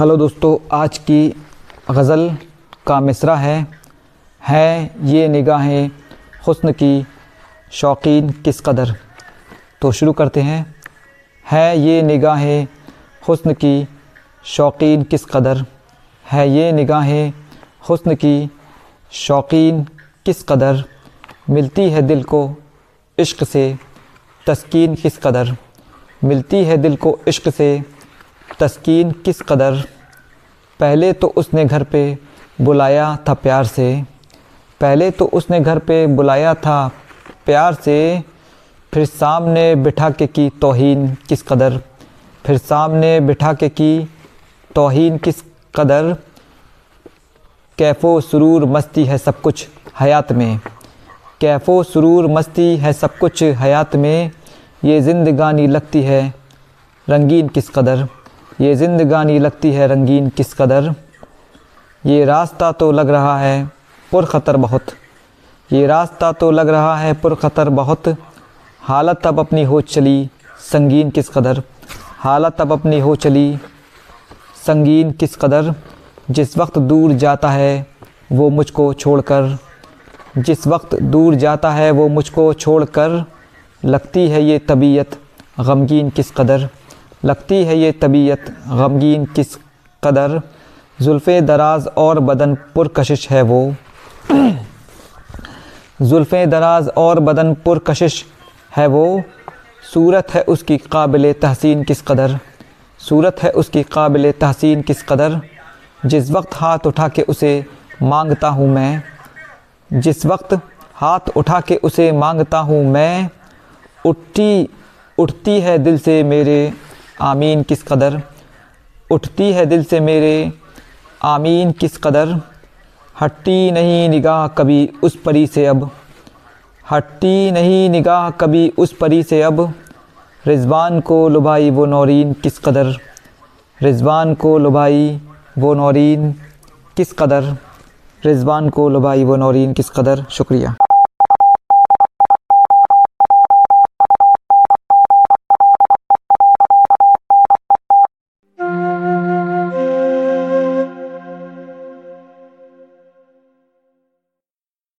Hello दोस्तों, आज की गज़ल का मिसरा है है ये निगाहें हुस्न की शौकीन किस कदर? तो शुरू करते हैं। है ये निगाहें हुस्न की शौकीन किस कदर? है ये निगाहें हुस्न की शौकीन किस कदर? मिलती है दिल को इश्क से तस्कीन किस कदर? मिलती है दिल को इश्क से तस्कीन किस कदर? पहले तो उसने घर पे बुलाया था प्यार से। पहले तो उसने घर पे बुलाया था प्यार से। फिर सामने बिठा के की तोहन किस कदर? फिर सामने बिठा के की तोहन किस कदर? कैफ़ो सुरूर मस्ती है सब कुछ हयात में। कैफ़ो सुरूर मस्ती है सब कुछ हयात में। ये ज़िंदगानी लगती है रंगीन किस कदर? ये ज़िंदगानी लगती है रंगीन किस कदर? ये रास्ता तो लग रहा है पुरखतर बहुत। ये रास्ता तो लग रहा है पुरखतर बहुत। हालत अब अपनी हो चली संगीन किस कदर? हालत अब अपनी हो चली संगीन किस कदर? जिस वक्त दूर जाता है वो मुझको छोड़कर। जिस वक्त दूर जाता है वो मुझको छोड़कर। लगती है ये तबीयत गमगीन किस कदर? लगती है ये तबीयत। गमगीन किस कदर? जुल्फ़े दराज और बदन पुरकशिश है वो। जुल्फ़े दराज और बदन पुरकशिश है वो। सूरत है उसकी काबिल तहसीन किस कदर? सूरत है उसकी काबिल तहसीन किस कदर? जिस वक्त हाथ उठा के उसे माँगता हूँ मैं। जिस वक्त हाथ उठा के उसे माँगता हूँ मैं। उठती उठती है दिल से मेरे आमीन किस कदर उठती है दिल से मेरे? आमीन किस कदर? हट्टी नहीं निगाह कभी उस परी से अब। हट्टी नहीं निगाह कभी उस परी से अब। रिजवान को लुभाई वो नौरीन किस कदर? रिजवान को लुभाई वो नौरीन किस कदर? रिजवान को लुभाई वो नौरीन किस कदर? शुक्रिया।